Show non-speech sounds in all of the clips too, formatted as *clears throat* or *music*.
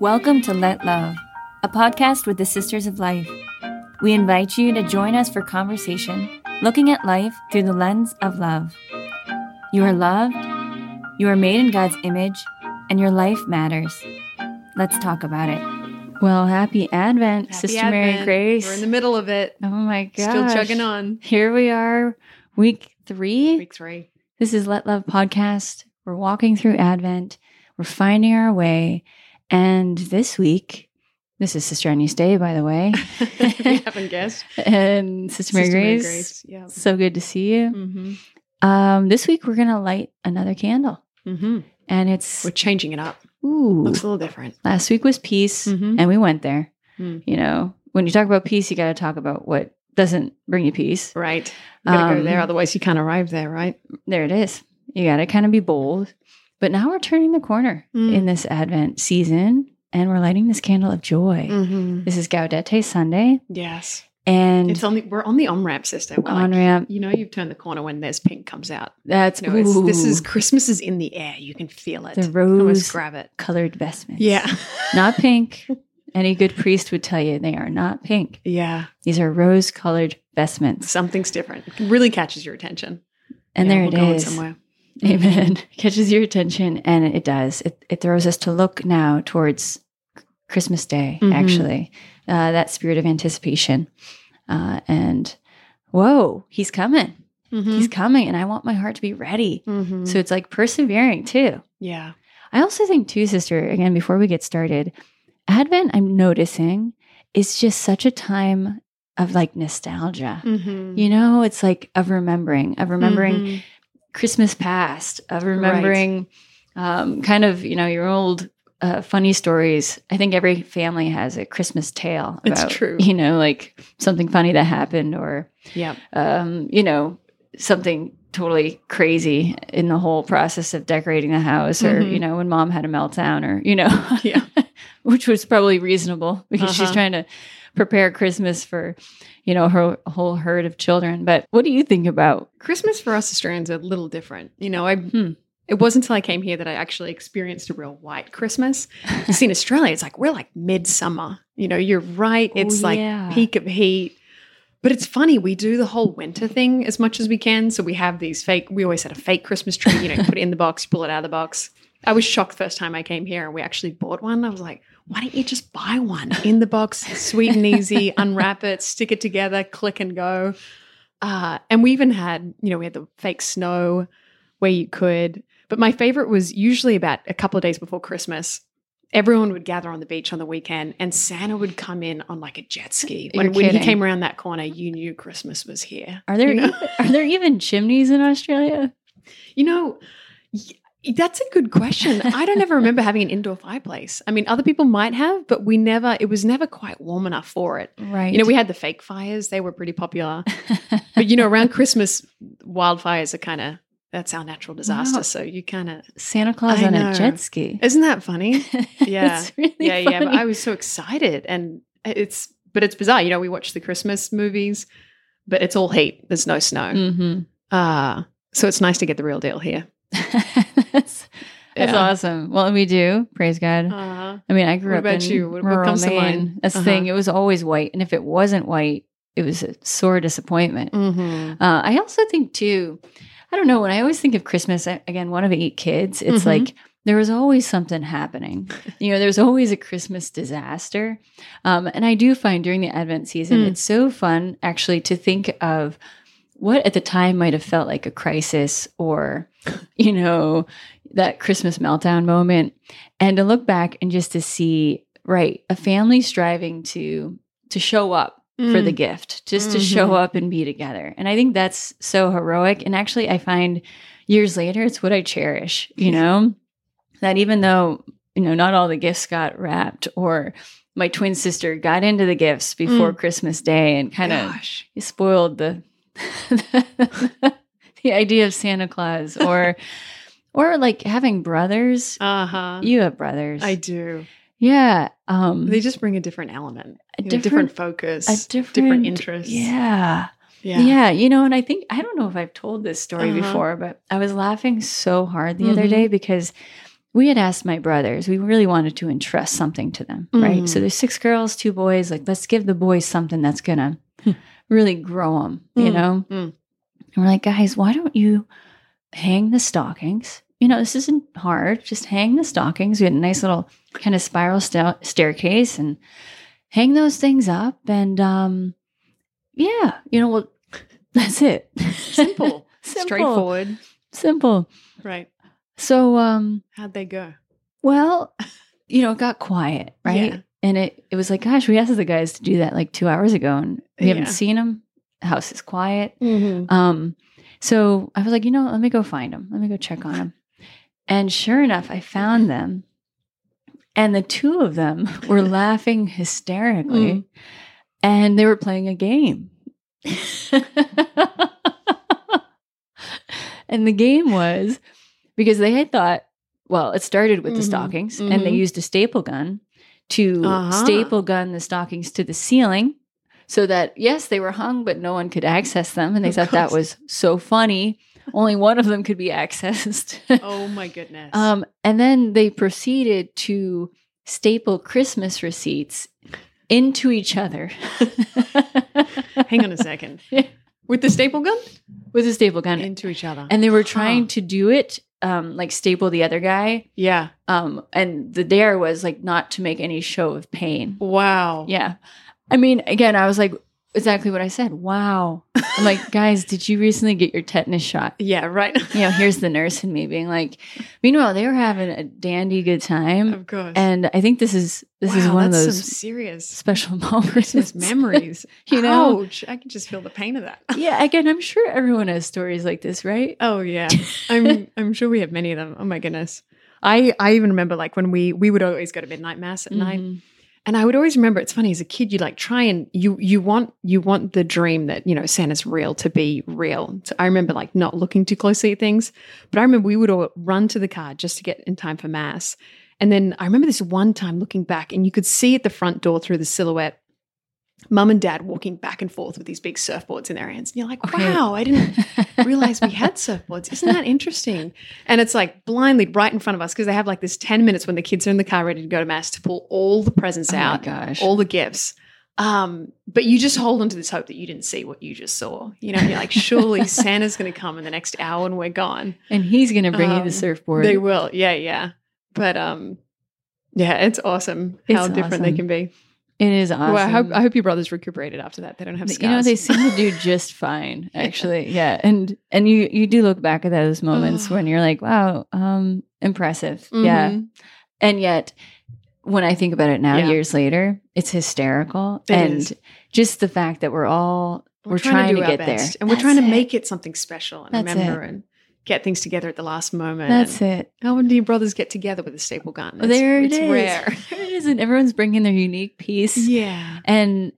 Welcome to Let Love, a podcast with the Sisters of Life. We invite you to join us for conversation, looking at life through the lens of love. You are loved, you are made in God's image, and your life matters. Let's talk about it. Well, happy Advent, Happy Sister Mary Grace. We're in the middle of it. oh my gosh. Still chugging on. Here we are, week three. Week three. This is Let Love Podcast. We're walking through Advent. We're finding our way. And this week, this is Sister Annie's Day, by the way. *laughs* we haven't guessed. *laughs* and Sister Mary Sister Mary Grace. Grace, yeah. So good to see you. Mm-hmm. Um, this week, we're going to light another candle. Mm-hmm. And it's, We're changing it up. ooh, Looks a little different. last week was peace. Mhm. And we went there. Mm. You know, when you talk about peace, you got to talk about what doesn't bring you peace. Right. You gotta go Um, there, otherwise you can't arrive there, right? There it is. You got to kind of be bold. But now we're turning the corner Mm. in this Advent season and we're lighting this candle of joy. Mm-hmm. This is Gaudete Sunday. Yes. And It's on the we're on the on ramp, sister. We're on like, ramp, you know you've turned the corner when there's pink comes out. that's No, this is Christmas is in the air. You can feel it. the rose grab it. colored vestments. Yeah. *laughs* Not pink. Any good priest would tell you they are not pink. yeah. These are rose colored vestments. Something's different. It really catches your attention. And Yeah, there it going is. somewhere. Amen. *laughs* Catches your attention, and it does. It, it throws us to look now towards Christmas Day, Mhm. actually, uh, that spirit of anticipation. Uh, and whoa, he's coming. Mm-hmm. He's coming, and I want my heart to be ready. Mhm. So it's like persevering too. yeah. I also think, too, sister, again, before we get started, Advent, I'm noticing, is just such a time of like nostalgia. Mm-hmm. You know, it's like of remembering, of remembering Mhm. Christmas past, of remembering um, kind of, you know, your old uh, funny stories. I think every family has a Christmas tale. It's true. You know, like something funny that happened or, Yeah. um, you know, something totally crazy in the whole process of decorating the house or, Mhm. you know, when mom had a meltdown or, you know, *laughs* Yeah. *laughs* which was probably reasonable because she's Uh-huh. trying to prepare Christmas for, you know, her whole herd of children. But what do you think about? Christmas for us Australians are a little different. You know, I Hmm. it wasn't until I came here that I actually experienced a real white Christmas. You *laughs* see, in Australia, it's like we're like midsummer. You know, you're right. It's Oh, like yeah. peak of heat. But it's funny, we do the whole winter thing as much as we can. So we have these fake, we always had a fake Christmas tree, you know, you put it in the box, you pull it out of the box. I was shocked the first time I came here and we actually bought one. I was like, why don't you just buy one in the box, sweet and easy, unwrap it, stick it together, click and go. Uh, and we even had, you know, we had the fake snow where you could. But my favorite was usually about a couple of days before Christmas. Everyone would gather on the beach on the weekend, and Santa would come in on like a jet ski. When, when he came around that corner, you knew Christmas was here. Are there You know? even, are there even chimneys in Australia? You know, that's a good question. I don't ever remember having an indoor fireplace. I mean, other people might have, but we never. It was never quite warm enough for it. Right. You know, we had the fake fires; they were pretty popular. but you know, around *laughs* Christmas, wildfires are kind of that's our natural disaster. Wow. So you kind of Santa Claus I on know. a jet ski. isn't that funny? *laughs* Yeah. It's really yeah, yeah. But. I was so excited, and it's but it's bizarre. You know, we watch the Christmas movies, but it's all heat. There's no snow. Mhm. Uh so it's nice to get the real deal here. That's that's awesome. Well, we do. Praise God. Uh-huh. I mean, I grew What up about in you? What- what rural to Maine. That's the Uh-huh. thing. It was always white, and if it wasn't white, it was a sore disappointment. Mm-hmm. Uh, I also think too. I don't know. When I always think of Christmas, I, again, one of eight kids, it's Mhm. like there was always something happening. You know, there's always a Christmas disaster. Um, and I do find during the Advent season, Mm. it's so fun actually to think of what at the time might have felt like a crisis or, *laughs* you know, that Christmas meltdown moment, and to look back and just to see, right, a family striving to to show up for the gift, just to show Mhm. up and be together. And I think that's so heroic. And actually, I find years later, it's what I cherish, you know, that even though, you know, not all the gifts got wrapped or my twin sister got into the gifts before Christmas Day and kind of Gosh. spoiled the, *laughs* *laughs* the idea of Santa Claus or, *laughs* or like having brothers. Uh-huh. You have brothers. I do. Yeah. Um, They just bring a different element, A you know, different, different- focus, a different, different interests. Yeah. yeah, Yeah. You know, and I think, I don't know if I've told this story Uh-huh. before, but I was laughing so hard the other Mhm. day because we had asked my brothers, we really wanted to entrust something to them, right? Mm. So there's six girls, two boys. Like, let's give the boys something that's gonna really grow them, you Mm. know? And we're like, guys, why don't you hang the stockings? You know, this isn't hard. Just hang the stockings. We had a nice little kind of spiral sta- staircase and hang those things up. And um, yeah, you know, well, *laughs* that's it. Simple. *laughs* Simple. Straightforward. Simple. Right. So, um, How'd they go? well, you know, it got quiet, right? Yeah. And it, it was like, gosh, we asked the guys to do that like two hours ago and we haven't seen them. The house is quiet. Mm-hmm. Um, so I was like, you know, let me go find them. Let me go check on them. And sure enough, I found them. And the two of them *laughs* were *laughs* laughing hysterically Mm. and they were playing a game. *laughs* and the game was because they had thought, well, it started with the Mhm. stockings and they Mhm. used a staple gun to Uh-huh. staple gun the stockings to the ceiling so that yes they were hung but no one could access them and they Of thought that was so funny only one of them could be *laughs* accessed Oh my goodness. um, and then they proceeded to staple christmas receipts into each other *laughs* Hang on a second. *laughs* Yeah. With the staple gun? with the staple gun Into each other. and they were trying Huh. to do it um, like staple the other guy yeah. um, and the dare was like not to make any show of pain Wow. Yeah. I mean, again, I was like, exactly what I said. Wow. I'm like, *laughs* guys, did you recently get your tetanus shot? Yeah, right. *laughs* You know, here's the nurse in me being like, meanwhile, they were having a dandy good time. of course. And I think this is this is Wow, one of those serious special *laughs* moments. Christmas memories. You know? Ouch. I can just feel the pain of that. Yeah, again, I'm sure everyone has stories like this, right? Oh yeah. I'm I'm sure we have many of them. Oh my goodness. I I even remember like when we we would always go to midnight mass at night. Mm-hmm. And I would always remember it's funny as a kid you like try and you you want you want the dream that you know Santa's real to be real. So I remember like not looking too closely at things, but I remember we would all run to the car just to get in time for mass. And then I remember this one time looking back and you could see at the front door through the silhouette mum and dad walking back and forth with these big surfboards in their hands. And you're like, Okay. wow, I didn't *laughs* realize we had surfboards. Isn't that interesting? And it's like blindly right in front of us because they have like this 10 minutes when the kids are in the car ready to go to mass to pull all the presents Oh out, all the gifts. Um, but you just hold on to this hope that you didn't see what you just saw. You know, you're like, surely *laughs* Santa's going to come in the next hour and we're gone. and he's going to bring you Um, the surfboard. They will. Yeah, yeah. But um, yeah, it's awesome how It's different they can be. It is awesome. Well, I hope I hope your brothers recuperated after that. They don't have scars. you know they seem to do *laughs* just fine actually yeah and and you you do look back at those moments when you're like wow um impressive yeah Mhm. and yet when i think about it now Yeah. years later it's hysterical It and is. just the fact that we're all we're, trying, to, do our get best, there and we're That's trying to it. make it something special and That's remember it. and get things together at the last moment. that's it How often do your brothers get together with a staple gun? It's, there it it's is. rare. there it is and everyone's bringing their unique piece *laughs* Yeah. and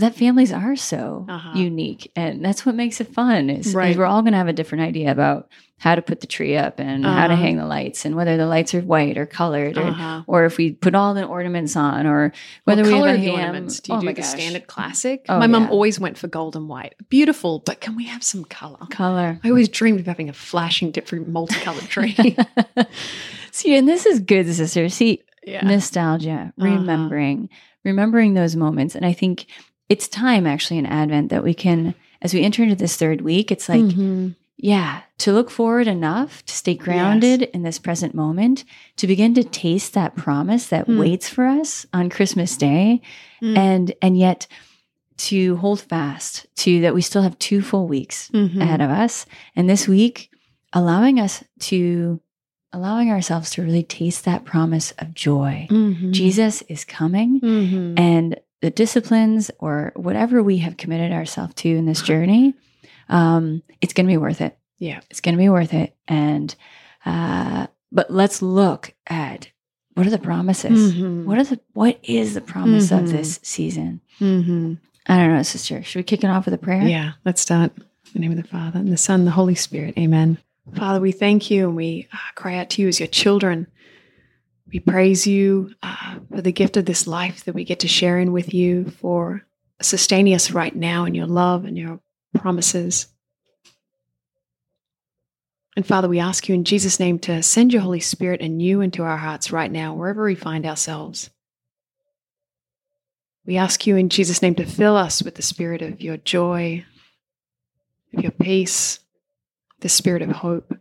that families are so Uh-huh. unique and that's what makes it fun is, is we're all going to have a different idea about how to put the tree up and how to Uh-huh. hang the lights and whether the lights are white or colored or, Uh-huh. or if we put all the ornaments on or whether we color have a the ham. ornaments. Do you oh do the gosh. standard classic? Oh, My mom yeah. always went for gold and white. Beautiful, but can we have some color? color I always dreamed of having a flashing, different, multicolored tree. *laughs* see and this is good sister see yeah. nostalgia Uh-huh. remembering remembering those moments and i think it's time actually in advent that we can as we enter into this third week it's like Mhm. yeah, to look forward enough to stay grounded in this present moment, to begin to taste that promise that Mm. waits for us on Christmas Day, Mm. and and yet to hold fast to that we still have two full weeks Mhm. ahead of us, and this week allowing us to allowing ourselves to really taste that promise of joy. Mhm. Jesus is coming, Mhm. and the disciplines or whatever we have committed ourselves to in this journey, um, it's going to be worth it Yeah. it's going to be worth it and uh but let's look at what are the promises Mhm. what are the what is the promise Mhm. of this season Mhm. i don't know sister should we kick it off with a prayer Yeah, let's start. In the name of the Father, and the Son, and the Holy Spirit. Amen. Father, we thank you and we uh, cry out to you as your children. We praise you uh, for the gift of this life that we get to share in with you, for sustaining us right now in your love and your promises. And Father, we ask you in Jesus' name to send your Holy Spirit anew into our hearts right now, wherever we find ourselves. We ask you in Jesus' name to fill us with the spirit of your joy, of your peace, the spirit of hope,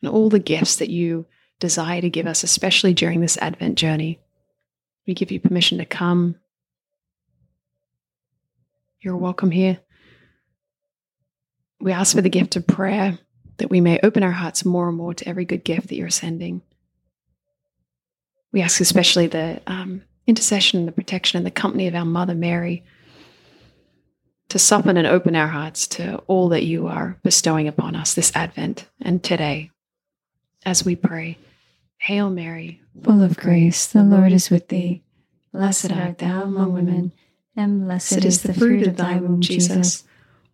and all the gifts that you desire to give us, especially during this Advent journey. We give you permission to come. You're welcome here. We ask for the gift of prayer that we may open our hearts more and more to every good gift that you're sending. We ask especially the um, intercession and the protection and the company of our Mother Mary to soften and open our hearts to all that you are bestowing upon us this Advent and today as we pray. Hail Mary, full of grace, the Lord is with thee. Blessed art thou among women, and blessed is the fruit of thy womb, Jesus.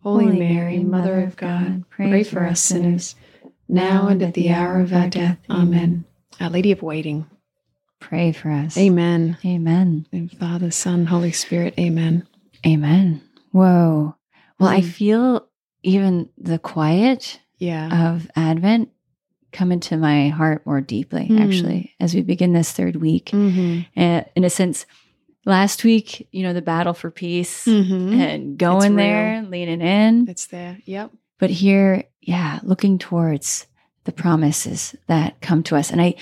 Holy Mary, Mother of God, pray for us sinners, now and at the hour of our death. Amen. Our Lady of Waiting, Pray for us. Amen. Amen. Father, Son, Holy Spirit, Amen. Amen. Whoa. Well, I Mm. feel even the quiet Yeah. of Advent come into my heart more deeply, Mm. actually, as we begin this third week. Mm-hmm. Uh, in a sense, last week, you know, the battle for peace Mm-hmm. and going real. there, leaning in. It's there. Yep. But here, yeah, looking towards the promises that come to us. And I,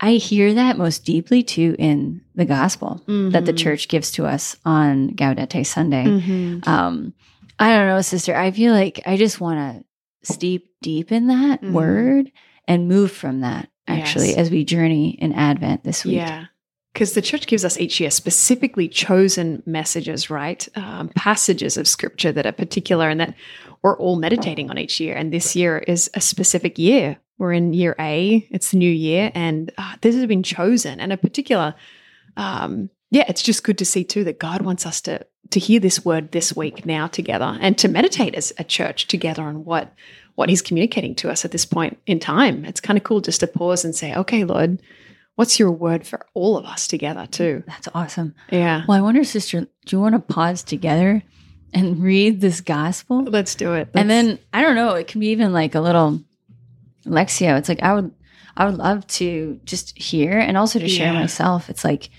I hear that most deeply too in the gospel that the Mhm. church gives to us on Gaudete Sunday. Mhm. Um, I don't know, sister. I feel like I just want to steep deep in that Mhm. word and move from that actually Yes. as we journey in Advent this week. Yeah. Because the church gives us each year specifically chosen messages, right? Um, passages of scripture that are particular and that we're all meditating on each year. And this year is a specific year. We're in year A, it's the new year, and uh, this has been chosen. And a particular, um, yeah, it's just good to see too that God wants us to to hear this word this week now together and to meditate as a church together on what what He's communicating to us at this point in time. It's kind of cool just to pause and say, "Okay, Lord." What's your word for all of us together, too? That's awesome. Yeah. Well, I wonder, sister, do you want to pause together and read this gospel? Let's do it. and Let's- then I don't know, it can be even like a little Lectio. It's like I would I would love to just hear and also to share Yeah. myself. It's like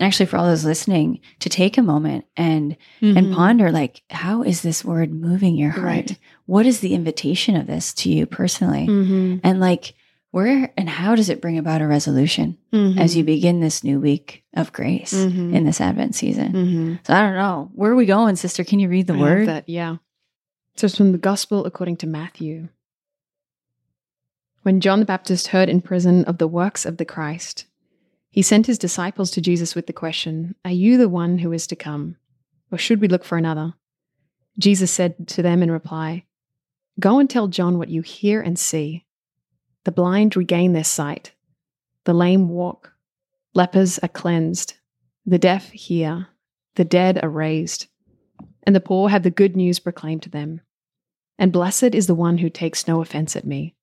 actually for all those listening to take a moment and and Mhm. ponder like how is this word moving your heart? Right. What is the invitation of this to you personally? Mhm. And like where and how does it bring about a resolution Mhm. as you begin this new week of grace Mhm. in this Advent season? Mhm. So I don't know. Where are we going, sister? Can you read the I word? that, yeah. So it's from the Gospel according to Matthew. When John the Baptist heard in prison of the works of the Christ, he sent his disciples to Jesus with the question, Are you the one who is to come? Or should we look for another? Jesus said to them in reply, Go and tell John what you hear and see. The blind regain their sight, the lame walk, lepers are cleansed, the deaf hear, the dead are raised and the poor have the good news proclaimed to them. And blessed is the one who takes no offense at me.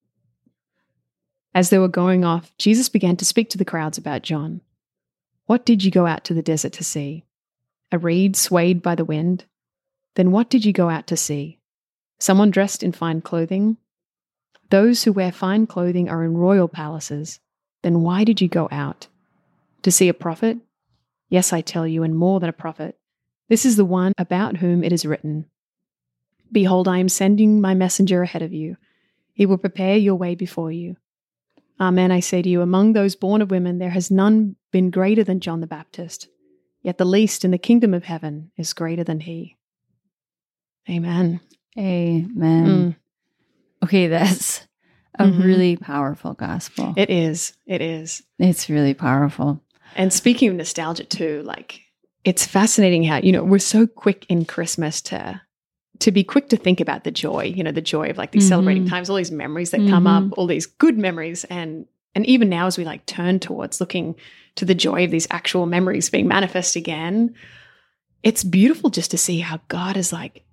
As they were going off, Jesus began to speak to the crowds about John. What did you go out to the desert to see? A reed swayed by the wind? Then what did you go out to see? Someone dressed in fine clothing? Those who wear fine clothing are in royal palaces. Then why did you go out? To see a prophet? Yes, I tell you, and more than a prophet. This is the one about whom it is written Behold, I am sending my messenger ahead of you. He will prepare your way before you. Amen, I say to you, among those born of women, there has none been greater than John the Baptist, yet the least in the kingdom of heaven is greater than he. Amen. Amen. Mm, Okay, *laughs* that's a Mhm. really powerful gospel. it is. It is. it's really powerful. And speaking of nostalgia too, like it's fascinating how, you know, we're so quick in Christmas to to be quick to think about the joy, you know, the joy of like these celebrating Mhm. times, all these memories that come up, Mhm. all these good memories and and even now as we like turn towards looking to the joy of these actual memories being manifest again, it's beautiful just to see how God is like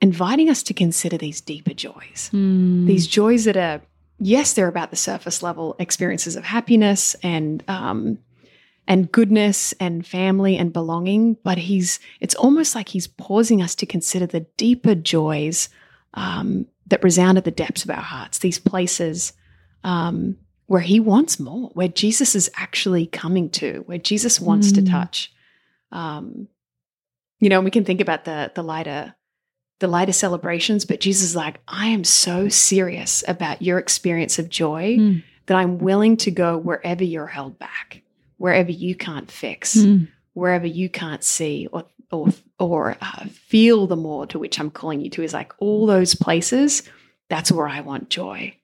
inviting us to consider these deeper joys Mm. these joys that are yes they're about the surface level experiences of happiness and um and goodness and family and belonging but he's it's almost like he's pausing us to consider the deeper joys um that resound at the depths of our hearts, these places um, where He wants more, where Jesus is actually coming to, where Jesus wants Mm. to touch. Um, you know, we can think about the the lighter the lighter celebrations, but Jesus is like, I am so serious about your experience of joy Mm. that I'm willing to go wherever you're held back, wherever you can't fix, Mm. wherever you can't see or or or uh, feel the more to which I'm calling you to is like all those places. That's where I want joy.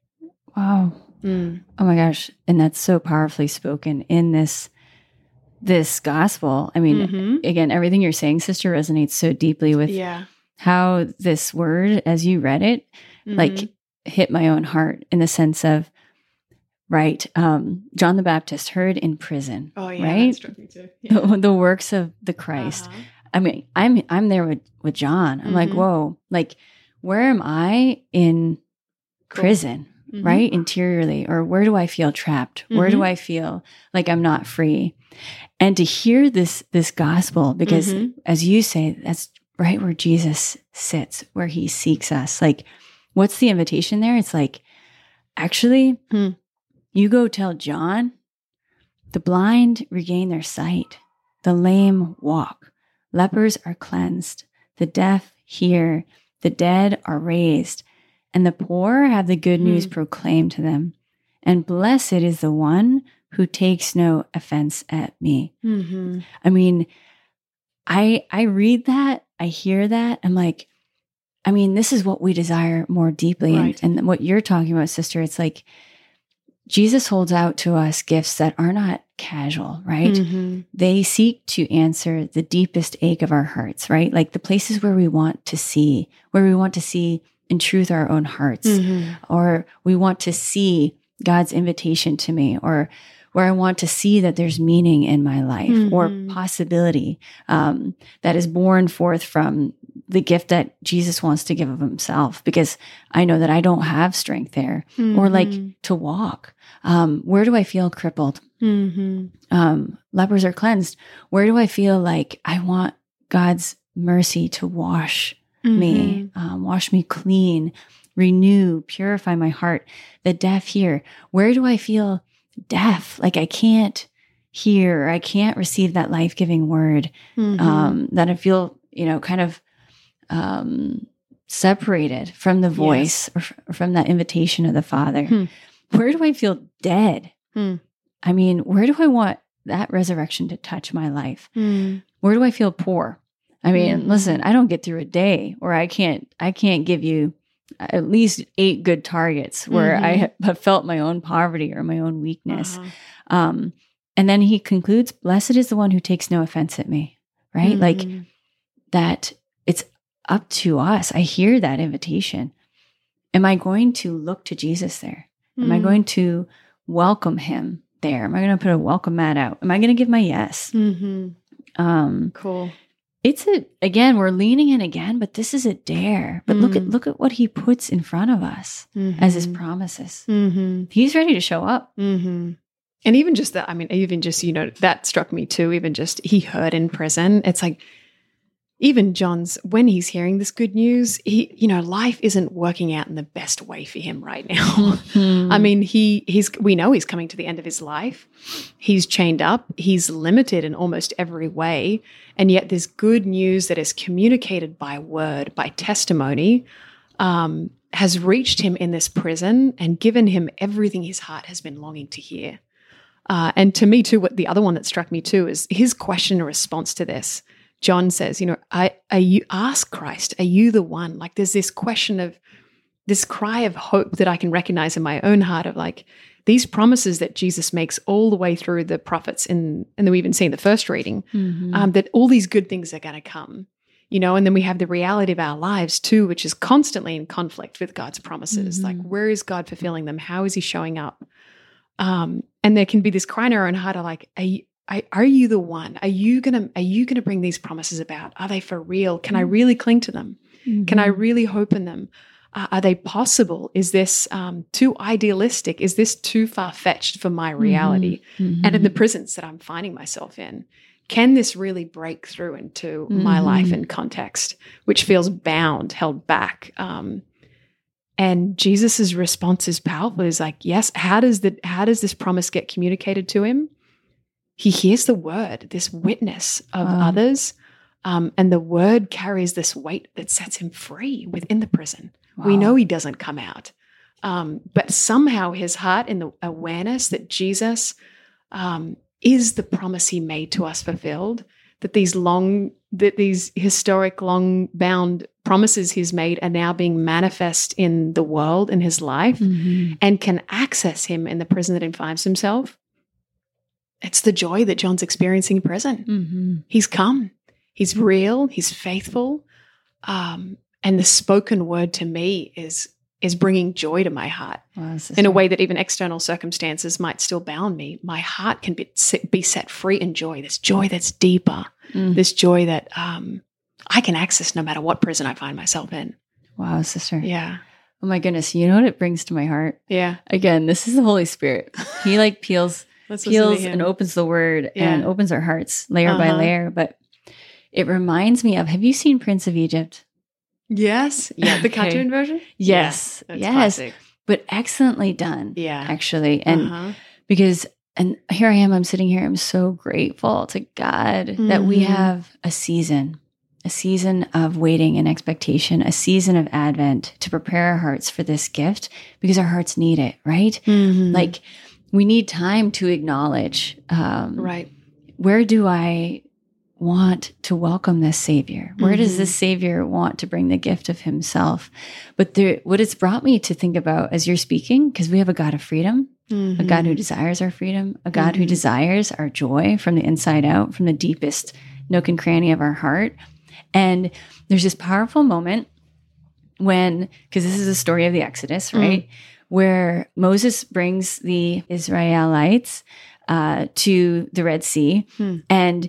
Wow. Mm. Oh my gosh. And that's so powerfully spoken in this this gospel. I mean, Mhm. again, everything you're saying, sister, resonates so deeply with yeah, how this word, as you read it, like Mhm. hit my own heart in the sense of right. Um, John the Baptist heard in prison, oh yeah, right? that struck me too. Yeah. the, the works of the Christ. Uh-huh. I mean, I'm I'm there with with John. I'm like, Mhm. whoa, like where am I in Cool. prison, Mhm. right? Interiorly, or where do I feel trapped? Where do Mhm. I feel like I'm not free? And to hear this this gospel, because Mhm. as you say, that's right where Jesus sits, where he seeks us. Like, what's the invitation there? It's like, actually, Hmm. You go tell John, the blind regain their sight, the lame walk, lepers are cleansed, the deaf hear, the dead are raised, and the poor have the good news Hmm. proclaimed to them. And blessed is the one who takes no offense at me. Mhm. I mean, I I read that, I hear that, I'm like, I mean, this is what we desire more deeply. And- And, what you're talking about, sister, it's like Jesus holds out to us gifts that are not casual, right? Mhm. They seek to answer the deepest ache of our hearts, right? Like the places where we want to see, where we want to see in truth our own hearts, Mhm. or we want to see God's invitation to me, or where I want to see that there's meaning in my life or Mhm. possibility um, that is born forth from the gift that Jesus wants to give of himself, because I know that I don't have strength there, or like to walk. Um, where do I feel crippled? Mhm. um, lepers are cleansed. Where do I feel like I want God's mercy to wash me, um, wash me clean, renew, purify my heart? The deaf hear. Where do I feel deaf? Like I can't hear, I can't receive that life giving word. Mhm. Um, that I feel, you know, kind of um, separated from the voice or, f- or from that invitation of the Father. Hmm. Where do I feel dead? Hmm. I mean, where do I want that resurrection to touch my life? Mm. Where do I feel poor? I mean, Mhm. listen, I don't get through a day where I can't I can't give you at least eight good targets where I Mhm. ha- have felt my own poverty or my own weakness. Uh-huh. Um, and then he concludes, "Blessed is the one who takes no offense at me." Right? Like Mhm. that it's up to us. I hear that invitation. Am I going to look to Jesus there? Am I Mm. going to welcome him there? Am I going to put a welcome mat out? Am I going to give my yes? Mhm. Um, Cool. it's a again, we're leaning in again, but this is a dare. But look at Mm. look at what he puts in front of us as his Mhm. promises. Mhm. He's ready to show up. hmm And even just that, I mean, even just, you know, that struck me too. Even just he heard in prison. It's like, even John's, when he's hearing this good news, he, you know, life isn't working out in the best way for him right now. *laughs* I mean, he, he's, we know he's coming to the end of his life. He's chained up. He's limited in almost every way. And yet, this good news that is communicated by word, by testimony, um, has reached him in this prison and given him everything his heart has been longing to hear. Uh, and to me, too, what the other one that struck me too is his question and response to this. John says, you know, I, are you ask Christ, are you the one? Like there's this question of this cry of hope that I can recognize in my own heart of like these promises that Jesus makes all the way through the prophets in, and then we even see in the first reading, Mhm. um, that all these good things are going to come, you know, and then we have the reality of our lives too, which is constantly in conflict with God's promises. Like, Mhm. where is God fulfilling them? How is He showing up? Um, and there can be this cry in our own heart of like, are you, are- are you the one? Are you gonna Are you gonna bring these promises about? Are they for real? Can I really cling to them? Can I Mhm. really hope in them? Uh, are they possible? Is this um, too idealistic? Is this too far fetched for my reality? Mhm. and in the prisons that I'm finding myself in. Can this really break through into my Mhm. life and context, which feels bound, held back? Um, And Jesus's response is powerful. Is like, yes, how does the how does this promise get communicated to him? He hears the word, this witness of Wow. others, um, and the word carries this weight that sets him free within the prison. We know he doesn't come out, um, but somehow his heart, in the awareness that Jesus um, is the promise he made to us fulfilled, that these long, that these historic, long bound promises he's made are now being manifest in the world in his life Mhm. and can access him in the prison that he finds himself. It's the joy that John's experiencing in prison. Mhm. He's come. He's real. He's faithful. Um, and the spoken word to me is is bringing joy to my heart Wow, in a way that even external circumstances might still bound me. My heart can be set, be set free in joy. This joy that's deeper. Mm. This joy that um, I can access no matter what prison I find myself in. Wow, sister. Yeah. Oh my goodness. You know what it brings to my heart? Yeah. Again, this is the Holy Spirit. He like peels Let's peels and opens the word and opens our hearts layer by Uh-huh. layer. But it reminds me of have you seen Prince of Egypt? Yes. Yeah. *laughs* The Okay. cartoon version? Yes. That's yes. classic. But excellently done. Yeah. Actually. And Uh-huh. because and here I am, I'm sitting here, I'm so grateful to God that we Mhm. have a season, a season of waiting and expectation, a season of Advent to prepare our hearts for this gift because our hearts need it, right? Mhm. Like we need time to acknowledge um, right. where do I want to welcome this Savior? Where does Mhm. this Savior want to bring the gift of Himself? But there, what it's brought me to think about as you're speaking, because we have a God of freedom, a God who desires our freedom, a God who Mhm. desires our joy from the inside out, from the deepest nook and cranny of our heart. And there's this powerful moment when, because this is a story of the Exodus, right? Where Moses brings the Israelites uh, to the Red Sea, Hmm. and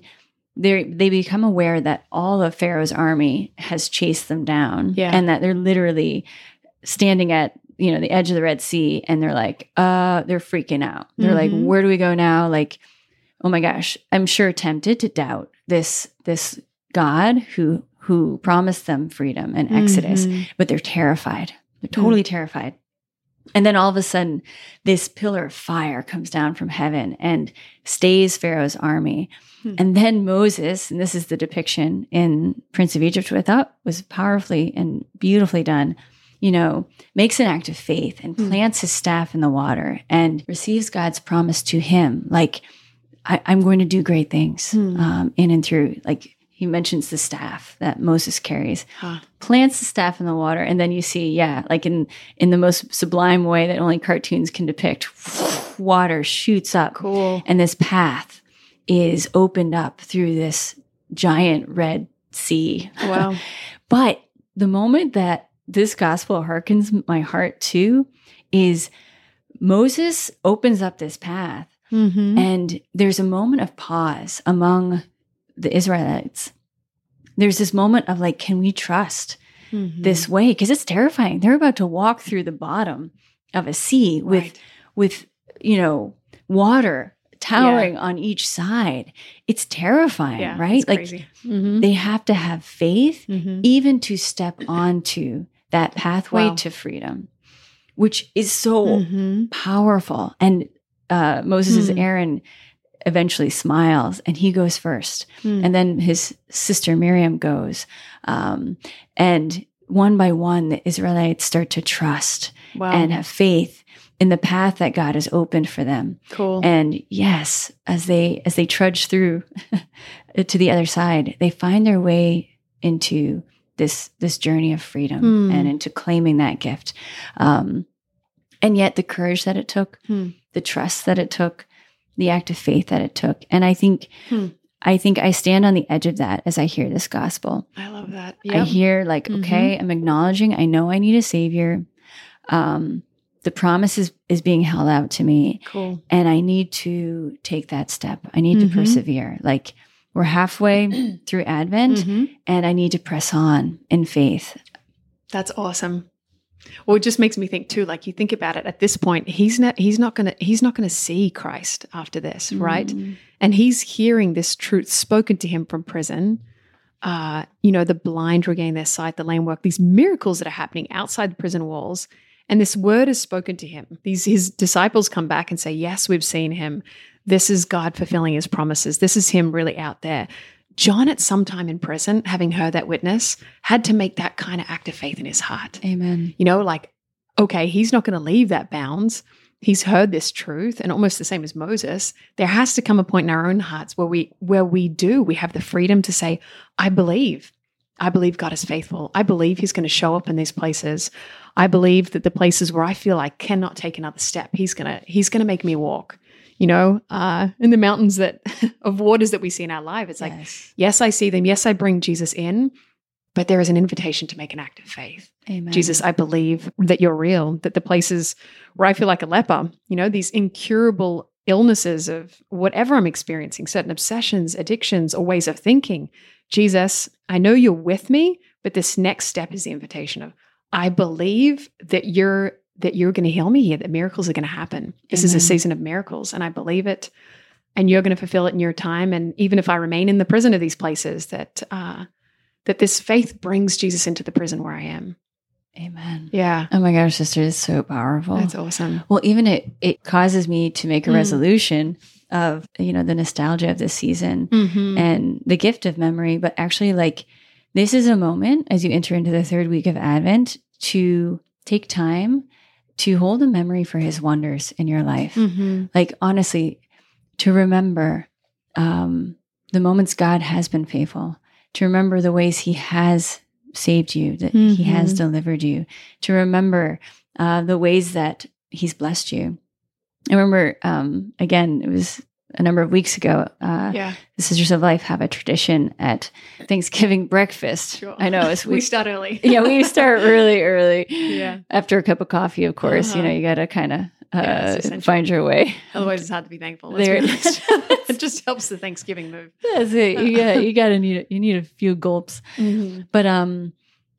they they become aware that all of Pharaoh's army has chased them down, Yeah. and that they're literally standing at you know the edge of the Red Sea, and they're like, uh, they're freaking out. They're like, Mhm. where do we go now? Like, oh my gosh, I'm sure tempted to doubt this this God who who promised them freedom and Exodus, Mhm. but they're terrified. They're totally terrified. And then all of a sudden, this pillar of fire comes down from heaven and stays Pharaoh's army. Hmm. And then Moses, and this is the depiction in Prince of Egypt, which I thought was powerfully and beautifully done, you know, makes an act of faith and Hmm. plants his staff in the water and receives God's promise to him. Like, I, I'm going to do great things Hmm. um, in and through. Like, he mentions the staff that Moses carries Huh. plants the staff in the water and then you see yeah like in in the most sublime way that only cartoons can depict *laughs* water shoots up Cool. and this path is opened up through this giant red sea Wow. *laughs* but the moment that this gospel harkens my heart to is moses opens up this path Mm-hmm. and there's a moment of pause among the Israelites. There's this moment of like, can we trust Mm-hmm. this way? Because it's terrifying. They're about to walk through the bottom of a sea with Right. with you know water towering on each side. It's terrifying, yeah, right? it's Like crazy. Mm-hmm. they have to have faith Mm-hmm. even to step onto that pathway Wow. to freedom, which is so Mm-hmm. powerful. And uh, Moses' Hmm. Aaron eventually smiles and he goes first. Hmm. And then his sister Miriam goes. Um, and one by one, the Israelites start to trust Wow. and have faith in the path that God has opened for them. cool. And yes, as they as they trudge through *laughs* to the other side, they find their way into this this journey of freedom Hmm. and into claiming that gift. Um, and yet, the courage that it took, Hmm. the trust that it took, the act of faith that it took, and I think. Hmm. I think I stand on the edge of that as I hear this gospel. I love that. I hear like, Mhm. okay, I'm acknowledging I know I need a savior. Um, the promise is, is being held out to me cool. and I need to take that step. I need Mhm. to persevere. Like we're halfway *clears throat* through Advent Mhm. and I need to press on in faith. That's awesome. Well, it just makes me think too. Like you think about it, at this point, he's not he's not gonna he's not gonna see Christ after this, right? Mm. And he's hearing this truth spoken to him from prison. uh, you know, the blind regain their sight, the lame work, these miracles that are happening outside the prison walls. And this word is spoken to him. These his disciples come back and say, Yes, we've seen him. This is God fulfilling his promises. This is him really out there. John, at some time in prison, having heard that witness, had to make that kind of act of faith in his heart. Amen. You know, like, okay, he's not going to leave that bounds. He's heard this truth, and almost the same as Moses, there has to come a point in our own hearts where we where we do, we have the freedom to say, I believe. I believe God is faithful. I believe He's going to show up in these places. I believe that the places where I feel I cannot take another step, He's gonna He's gonna make me walk. You know, uh, in the mountains that *laughs* of waters that we see in our life, it's like Yes. yes, I see them. Yes, I bring Jesus in, but there is an invitation to make an act of faith. Amen. Jesus, I believe that you're real, that the places where I feel like a leper, you know, these incurable illnesses of whatever I'm experiencing, certain obsessions, addictions, or ways of thinking. Jesus, I know you're with me, but this next step is the invitation of I believe that you're that you're going to heal me here, that miracles are going to happen. This is a season of miracles, and I believe it. And you're going to fulfill it in your time. And even if I remain in the prison of these places, that uh, that this faith brings Jesus into the prison where I am. Amen. Yeah, Oh my gosh, sister, it's so powerful. that's awesome. Well, even it it causes me to make a Mm. resolution of you know the nostalgia of this season Mm-hmm. and the gift of memory, but actually like this is a moment as you enter into the third week of Advent to take time to hold a memory for his wonders in your life. Mm-hmm. Like honestly, to remember um, the moments God has been faithful, to remember the ways he has saved you, that he has Mhm. delivered you, to remember uh, the ways that he's blessed you. I remember, um, again, it was a number of weeks ago. Uh, Yeah, The Sisters of Life have a tradition at Thanksgiving breakfast. sure. I know. *laughs* It's, we start early. yeah, we start really early. *laughs* Yeah. After a cup of coffee, of course, you know, Uh-huh. you got to kind of uh, find your way. Otherwise, it's hard to be thankful. There be it honest. is. *laughs* it just helps the Thanksgiving move. That's it. You got you got to need you need a few gulps. Mm-hmm. But um,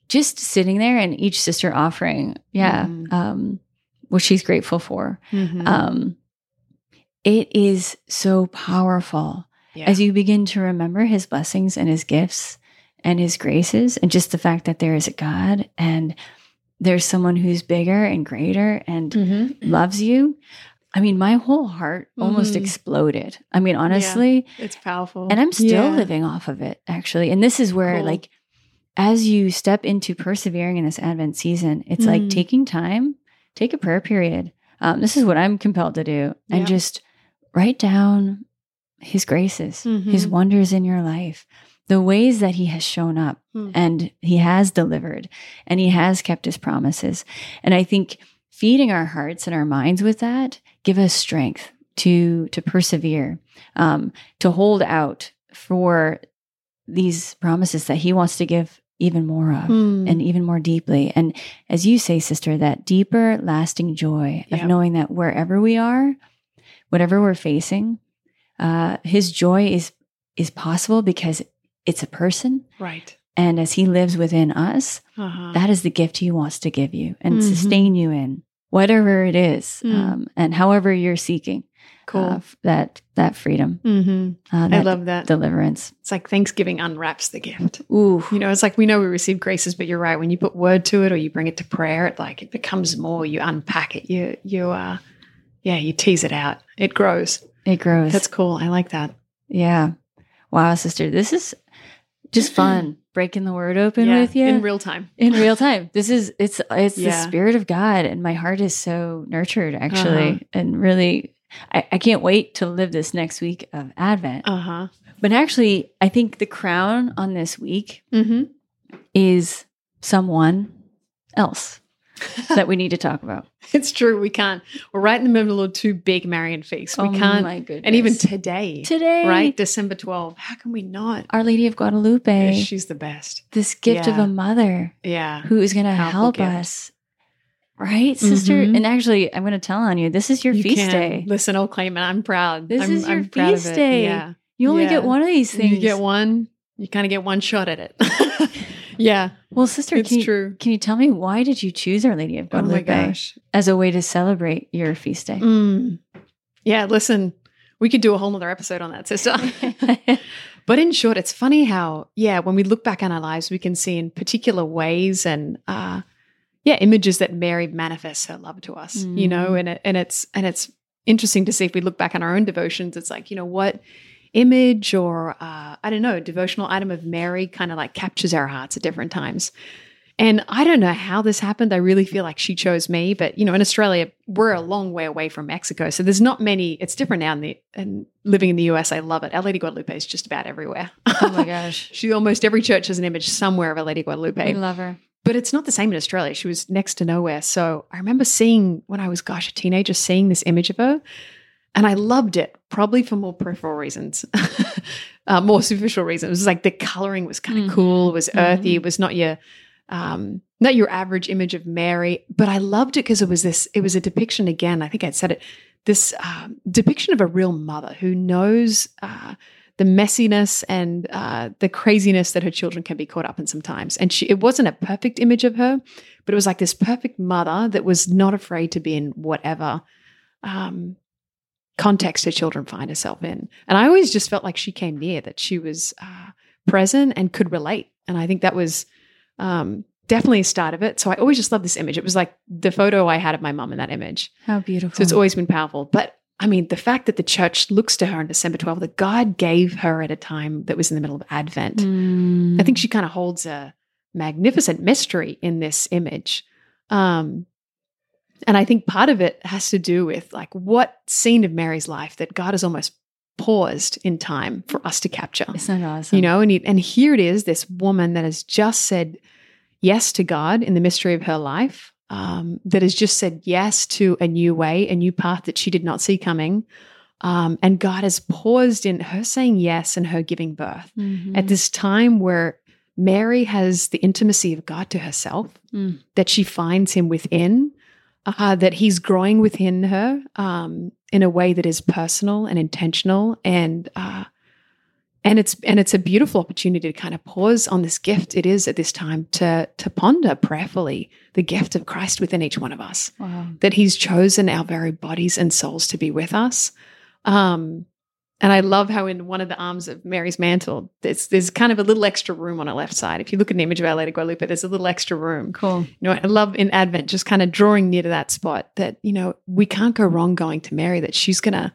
just sitting there and each sister offering, yeah, Mhm. um, what she's grateful for. Mm-hmm. Um, it is so powerful yeah. as you begin to remember His blessings and His gifts and His graces, and just the fact that there is a God and there's someone who's bigger and greater and Mhm. loves you. I mean, my whole heart almost Mhm. exploded. I mean, honestly, It's powerful. and I'm still Yeah. living off of it, actually. And this is where, Cool. like, as you step into persevering in this Advent season, it's like Mm. taking time, take a prayer period. Um, this is what I'm compelled to do, and Yeah. just write down His graces, His Mhm. wonders in your life, the ways that He has shown up Mm. and He has delivered, and He has kept His promises. And I think feeding our hearts and our minds with that give us strength to to persevere, um, to hold out for these promises that He wants to give even more of Mm. and even more deeply. And as you say, sister, that deeper, lasting joy of knowing that wherever we are, whatever we're facing, uh, His joy is is possible because it's a person, right. and as He lives within us, Uh-huh. that is the gift He wants to give you and Mhm. sustain you in whatever it is, Mm. um, and however you're seeking cool. uh, that that freedom, mm-hmm. uh, I love that. deliverance. It's like Thanksgiving unwraps the gift. Ooh, You know, it's like we know we receive graces, but you're right. When you put word to it or you bring it to prayer, it like it becomes more. You unpack it. You you uh yeah, you tease it out. It grows. it grows. That's cool. I like that. Yeah. Wow, sister, this is just *clears throat* fun breaking the word open Yeah, with you in real time. in real time. This is it's it's the spirit of God, and my heart is so nurtured actually, Uh-huh. and really. I, I can't wait to live this next week of Advent. Uh huh. But actually, I think the crown on this week Mm-hmm. is someone else that we need to talk about. *laughs* It's true. We can't. We're right in the middle of two big Marian feasts. We oh can't. my goodness. And even today, today, right? December 12th. How can we not? Our Lady of Guadalupe, She's the best. this gift of a mother. Yeah. who is going to help gift. us. Right, sister? Mhm. And actually, I'm going to tell on you. This is your You feast can. day. Listen, I'll claim it. I'm proud. This I'm, is your I'm feast day. Yeah. You only Yeah. get one of these things. You get one, you kind of get one shot at it. *laughs* yeah. Well, sister, It's can you, true. can you tell me why did you choose Our Lady of Oh my Guadalupe gosh. as a way to celebrate your feast day? Mm. Yeah, listen, we could do a whole nother episode on that, sister. *laughs* But in short, it's funny how, yeah, when we look back on our lives, we can see in particular ways and, uh, yeah, images that Mary manifests her love to us, you know, Mm. and it, and it's and it's interesting to see if we look back on our own devotions. It's like, you know, what image or uh, I don't know, devotional item of Mary kind of like captures our hearts at different times. And I don't know how this happened. I really feel like she chose me, but you know, in Australia, we're a long way away from Mexico, so there's not many. It's different now. In the and living in the US, I love it. Our Lady Guadalupe is just about everywhere. Oh my *laughs* gosh. she almost every church has an image somewhere of Our Lady Guadalupe I love her. but it's not the same in Australia. She was next to nowhere. So I remember seeing when I was, gosh, a teenager, seeing this image of her, and I loved it, probably for more peripheral reasons, *laughs* uh, more superficial reasons. It was like the coloring was kind of Mhm. cool. It was earthy. Mhm. It was not your, um, not your average image of Mary. But I loved it because it was this. It was a depiction again. I think I'd said it. This um, depiction of a real mother who knows. Uh, the messiness and uh, the craziness that her children can be caught up in sometimes. And she, it wasn't a perfect image of her, but it was like this perfect mother that was not afraid to be in whatever um, context her children find herself in. And I always just felt like she came near, that she was uh, present and could relate. And I think that was um, definitely a start of it. So I always just loved this image. It was like the photo I had of my mom in that image. How beautiful. So it's always been powerful. But I mean, the fact that the church looks to her on December 12th, that God gave her at a time that was in the middle of Advent. Mm. I think she kind of holds a magnificent mystery in this image. Um, and I think part of it has to do with like what scene of Mary's life that God has almost paused in time for us to capture. Isn't that awesome? You know, and, he, and here it is this woman that has just said yes to God in the mystery of her life, um, that has just said yes to a new way, a new path that she did not see coming. Um, and God has paused in her saying yes and her giving birth Mhm. at this time where Mary has the intimacy of God to herself, Mm. that she finds him within, uh, that he's growing within her um, in a way that is personal and intentional, and uh, and it's and it's a beautiful opportunity to kind of pause on this gift it is at this time to to ponder prayerfully the gift of Christ within each one of us Wow. that he's chosen our very bodies and souls to be with us. Um, and I love how in one of the arms of Mary's mantle, there's, there's kind of a little extra room on her left side. If you look at an image of Our Lady Guadalupe, there's a little extra room. Cool. You know, I love in Advent just kind of drawing near to that spot that, you know, we can't go wrong going to Mary, that she's going to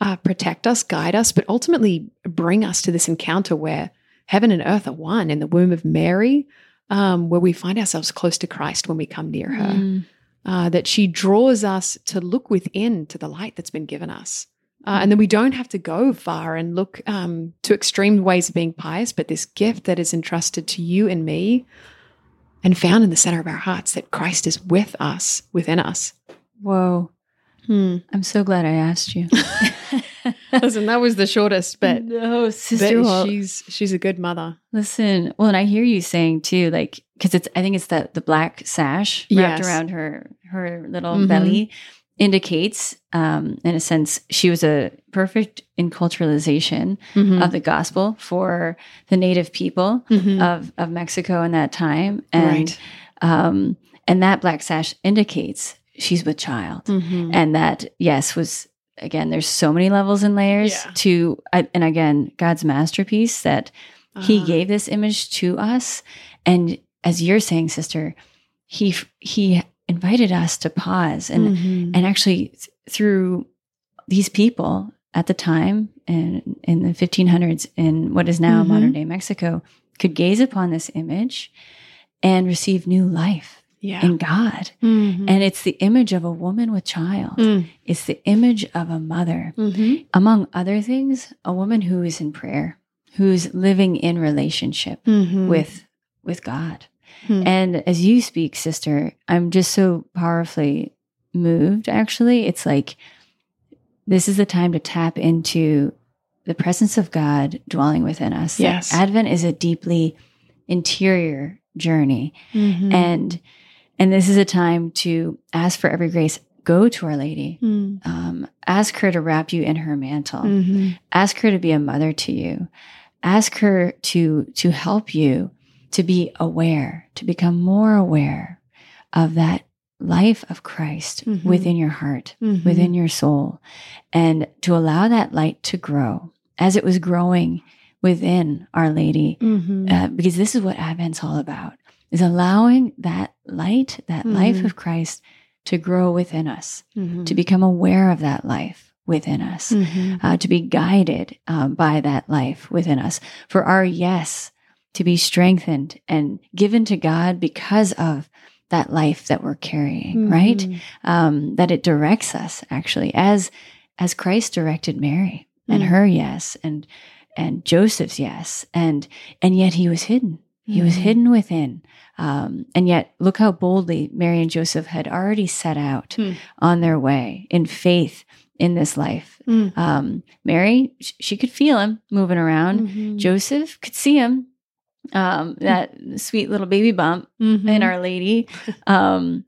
uh, protect us, guide us, but ultimately bring us to this encounter where heaven and earth are one in the womb of Mary, um, where we find ourselves close to Christ when we come near her Mm. uh, that she draws us to look within to the light that's been given us. Uh, and then we don't have to go far and look um, to extreme ways of being pious, but this gift that is entrusted to you and me and found in the center of our hearts that Christ is with us, within us. Whoa. Hmm. I'm so glad I asked you. *laughs* Listen, that was the shortest, but, no, sister. but she's she's a good mother. listen. Well, and I hear you saying too, like, because it's. I think it's that the black sash wrapped Yes. around her her little Mhm. belly indicates, um, in a sense, she was a perfect enculturalization Mhm. of the gospel for the native people Mhm. of of Mexico in that time, and right. um, and that black sash indicates she's with child. Mhm. and that yes was again there's so many levels and layers Yeah. to and again god's masterpiece that he Uh-huh. gave this image to us and as you're saying sister he he invited us to pause and Mhm. and actually th- through these people at the time in in the 1500s in what is now Mhm. modern day mexico could gaze upon this image and receive new life yeah. in god Mhm. and it's the image of a woman with child Mm. it's the image of a mother. Mhm. Among other things, a woman who is in prayer, who's living in relationship Mhm. with with God. Hmm. And as you speak, sister, I'm just so powerfully moved actually. It's like this is the time to tap into the presence of God dwelling within us. Yes. Advent is a deeply interior journey Mhm. and and this is a time to ask for every grace go to our lady Mm. um, ask her to wrap you in her mantle Mhm. ask her to be a mother to you ask her to to help you to be aware to become more aware of that life of christ Mhm. within your heart Mhm. within your soul and to allow that light to grow as it was growing within Our Lady, Mhm. uh, because this is what Advent's all about: is allowing that light, that life Mhm. of Christ, to grow within us, Mhm. to become aware of that life within us, Mhm. uh, to be guided um, by that life within us, for our yes to be strengthened and given to God because of that life that we're carrying, right? Mhm. Um, that it directs us actually as as Christ directed Mary and Mm. her yes and and Joseph's yes and and yet he was hidden. He was Mhm. hidden within. Um, and yet, look how boldly Mary and Joseph had already set out Hmm. on their way in faith in this life. Mm. Um, Mary, sh- she could feel him moving around. Mhm. Joseph could see him, um, that sweet little baby bump Mhm. in Our Lady. Um,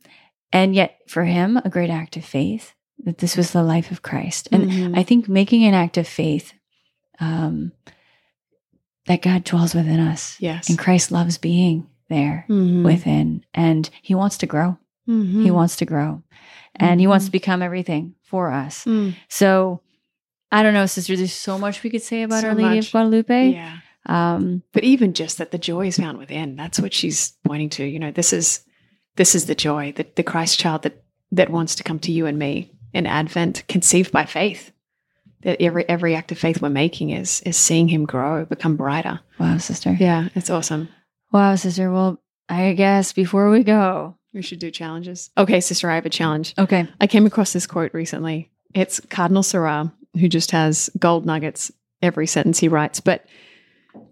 and yet, for him, a great act of faith that this was the life of Christ. And Mhm. I think making an act of faith um, that God dwells within us yes. and Christ loves being there Mhm. within, and He wants to grow. Mhm. He wants to grow, and He wants Mhm. to become everything for us. Mm. So, I don't know, sister. There's so much we could say about So Our Lady much. of Guadalupe. Yeah. Um, But even just that the joy is found within. That's what she's pointing to. You know, this is this is the joy that the Christ child that that wants to come to you and me in Advent, conceived by faith. That every every act of faith we're making is is seeing him grow, become brighter. wow, sister. Yeah, it's awesome. Wow, sister. Well, I guess before we go, We should do challenges. Okay, sister, I have a challenge. okay, I came across this quote recently. It's Cardinal Sarah, who just has gold nuggets every sentence he writes. But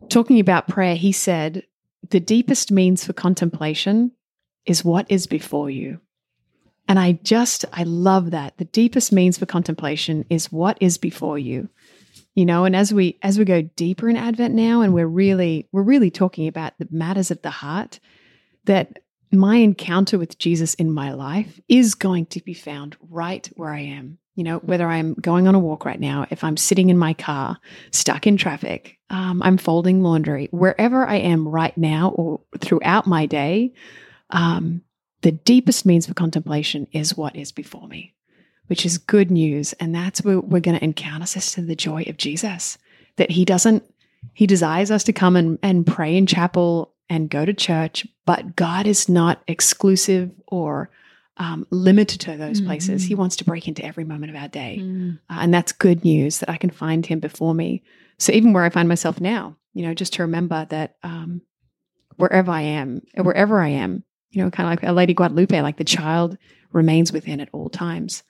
talking about prayer, he said, The deepest means for contemplation is what is before you. And I just, I love that. The deepest means for contemplation is what is before you. You know, and as we as we go deeper in Advent now, and we're really we're really talking about the matters of the heart, that my encounter with Jesus in my life is going to be found right where I am. You know, whether I'm going on a walk right now, if I'm sitting in my car, stuck in traffic, um, I'm folding laundry, wherever I am right now or throughout my day, um, the deepest means for contemplation is what is before me, which is good news. And that's where we're going to encounter, sister, the joy of Jesus, that he doesn't, he desires us to come and, and pray in chapel and go to church, but God is not exclusive or um, limited to those places. Mhm. He wants to break into every moment of our day. Mm, Uh, and that's good news that I can find him before me. So even where I find myself now, you know, just to remember that um, wherever I am, wherever I am, you know, kind of like a Lady Guadalupe, like the child remains within at all times.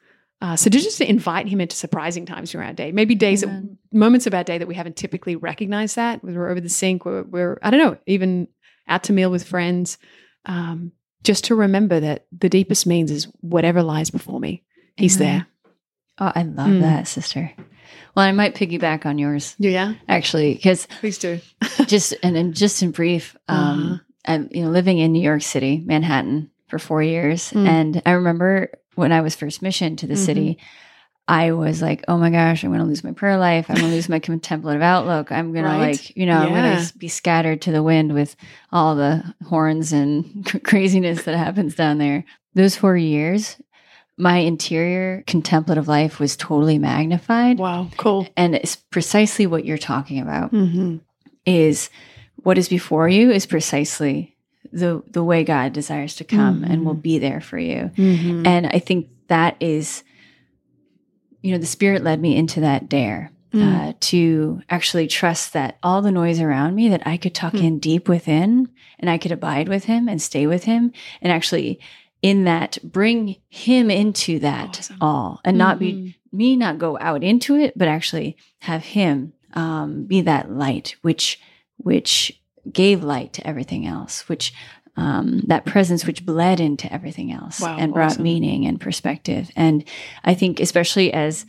Uh, so to just to invite him into surprising times during our day, maybe days, that, moments of our day that we haven't typically recognized that we're over the sink, we're, we're I don't know, even out to meal with friends, um, just to remember that the deepest means is whatever lies before me. He's Amen. there. Oh, I love Mm. that, sister. Well, I might piggyback on yours Yeah, actually, because please do. *laughs* just and, and just in brief, um, Uh-huh. I'm you know living in New York City, Manhattan, for four years, Mm. and I remember when I was first missioned to the Mhm. city, I was like, oh my gosh, I'm going to lose my prayer life. I'm going to lose my *laughs* contemplative outlook. I'm going Right? to like, you know, I'm going to be scattered to the wind with all the horns and *laughs* craziness that happens down there. Those four years, my interior contemplative life was totally magnified. Wow, cool. And it's precisely what you're talking about Mm-hmm. is what is before you is precisely the the way God desires to come and will Mhm. be there for you. Mm-hmm. And I think that is you know the spirit led me into that dare uh, to actually trust that all the noise around me that I could tuck Mm. in deep within and I could abide with him and stay with him and actually in that bring him into that Awesome. all and not be Mm-hmm. me not go out into it, but actually have him um, be that light, which which gave light to everything else, which um, that presence which bled into everything else Wow, and brought awesome. meaning and perspective. And I think especially as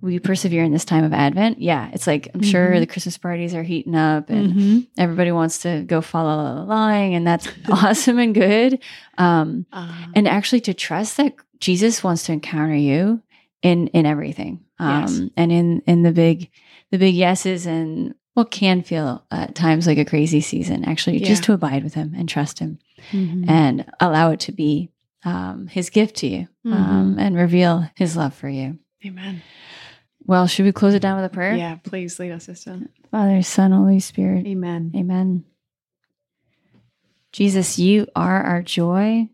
we persevere in this time of Advent, yeah, it's like I'm sure Mhm. the Christmas parties are heating up and Mm-hmm. everybody wants to go follow the line, and that's *laughs* awesome and good. Um, Um, and actually to trust that Jesus wants to encounter you in in everything, um, Yes. and in in the big the big yeses and what can feel at times like a crazy season. Actually, just to abide with Him and trust Him mhm. and allow it to be um, His gift to you um, Mhm. and reveal His love for you. Amen. Well, should we close it down with a prayer? Yeah, please lead us, sister. Father, Son, Holy Spirit. Amen. Amen. Jesus, you are our joy,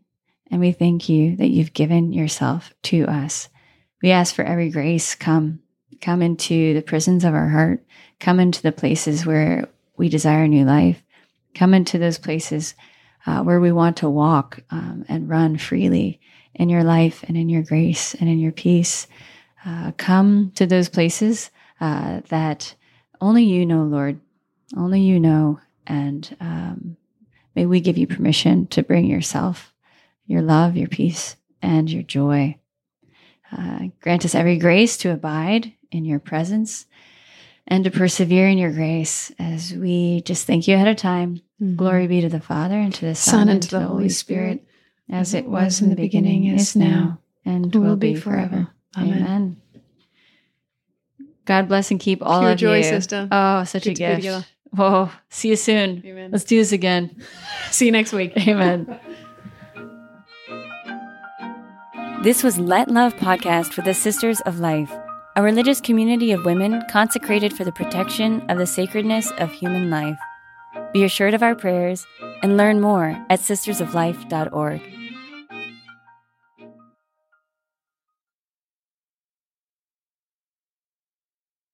and we thank you that you've given yourself to us. We ask for every grace come, come into the prisons of our heart, come into the places where we desire new life, come into those places uh, where we want to walk um, and run freely in your life and in your grace and in your peace. Uh, come to those places uh, that only you know, Lord, only you know, and um, May we give you permission to bring yourself, your love, your peace, and your joy. Uh, grant us every grace to abide in your presence and to persevere in your grace as we just thank you ahead of time. Mm-hmm. Glory be to the Father, and to the Son, Son and to the Holy Spirit, Spirit as it was in the beginning, is now, and will be forever. Amen. Amen. God bless and keep all Pure of joy, you. sister. Oh, such Good a gift. Oh, see you soon. Amen. Let's do this again. *laughs* See you next week. Amen. This was Let Love Podcast for the Sisters of Life, a religious community of women consecrated for the protection of the sacredness of human life. Be assured of our prayers and learn more at sistersoflife.org.